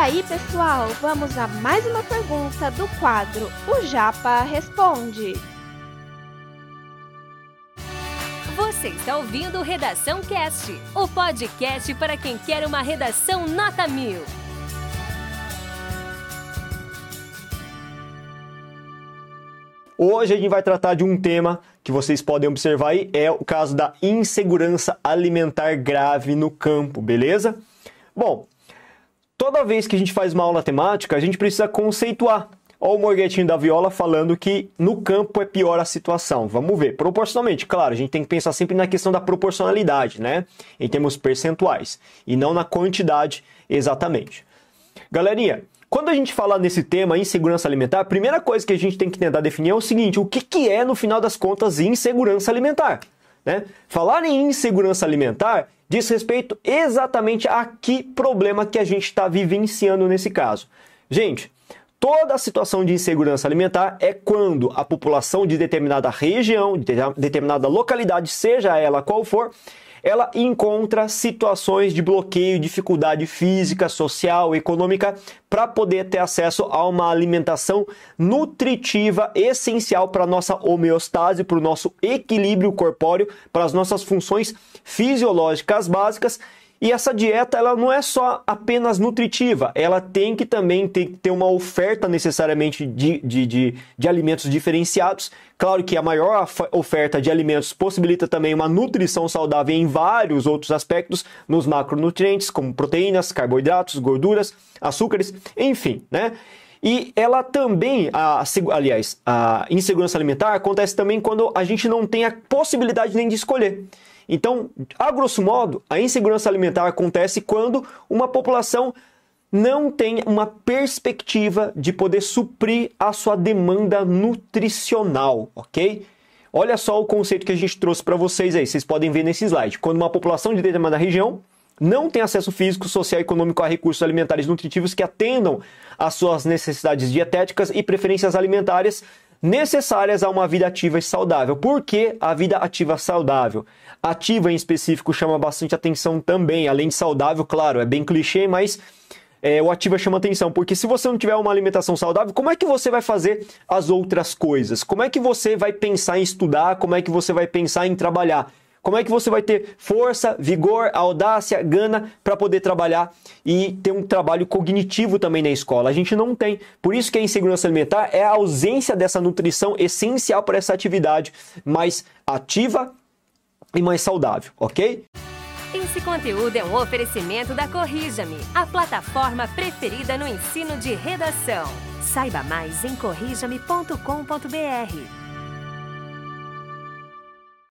aí, pessoal, vamos a mais uma pergunta do quadro O Japa Responde. Você está ouvindo Redação Cast, o podcast para quem quer uma redação nota mil. Hoje a gente vai tratar de um tema que vocês podem observar aí, é o caso da insegurança alimentar grave no campo, beleza? Bom, toda vez que a gente faz uma aula temática, a gente precisa conceituar. Olha o Morguetinho da Viola falando que no campo é pior a situação. Vamos ver. Proporcionalmente, claro, a gente tem que pensar sempre na questão da proporcionalidade, né? Em termos percentuais. E não na quantidade exatamente. Galerinha, quando a gente fala nesse tema insegurança alimentar, a primeira coisa que a gente tem que tentar definir é o seguinte: o que, que é, no final das contas, insegurança alimentar? Né? Falar em insegurança alimentar diz respeito exatamente a que problema que a gente está vivenciando nesse caso. Gente, toda a situação de insegurança alimentar é quando a população de determinada região, de determinada localidade, seja ela qual for, ela encontra situações de bloqueio, dificuldade física, social, econômica para poder ter acesso a uma alimentação nutritiva essencial para nossa homeostase, para o nosso equilíbrio corpóreo, para as nossas funções fisiológicas básicas e essa dieta ela não é só apenas nutritiva, ela tem que também ter, uma oferta necessariamente de, de, de, de, alimentos diferenciados. Claro que a maior oferta de alimentos possibilita também uma nutrição saudável em vários outros aspectos, nos macronutrientes, como proteínas, carboidratos, gorduras, açúcares, enfim, né? E ela também, a, aliás, a insegurança alimentar acontece também quando a gente não tem a possibilidade nem de escolher. Então, a grosso modo, a insegurança alimentar acontece quando uma população não tem uma perspectiva de poder suprir a sua demanda nutricional, ok? Olha só o conceito que a gente trouxe para vocês aí, vocês podem ver nesse slide. Quando uma população de determinada região não tem acesso físico, social e econômico a recursos alimentares nutritivos que atendam às suas necessidades dietéticas e preferências alimentares, necessárias a uma vida ativa e saudável. Por que a vida ativa saudável? Ativa em específico chama bastante atenção também, além de saudável, claro, é bem clichê, mas é, o ativa chama atenção, porque se você não tiver uma alimentação saudável, como é que você vai fazer as outras coisas? Como é que você vai pensar em estudar? Como é que você vai pensar em trabalhar? Como é que você vai ter força, vigor, audácia, gana para poder trabalhar e ter um trabalho cognitivo também na escola? A gente não tem. Por isso que a insegurança alimentar é a ausência dessa nutrição essencial para essa atividade mais ativa e mais saudável, ok? Esse conteúdo é um oferecimento da Corrija-me, a plataforma preferida no ensino de redação. Saiba mais em corrijame.com.br.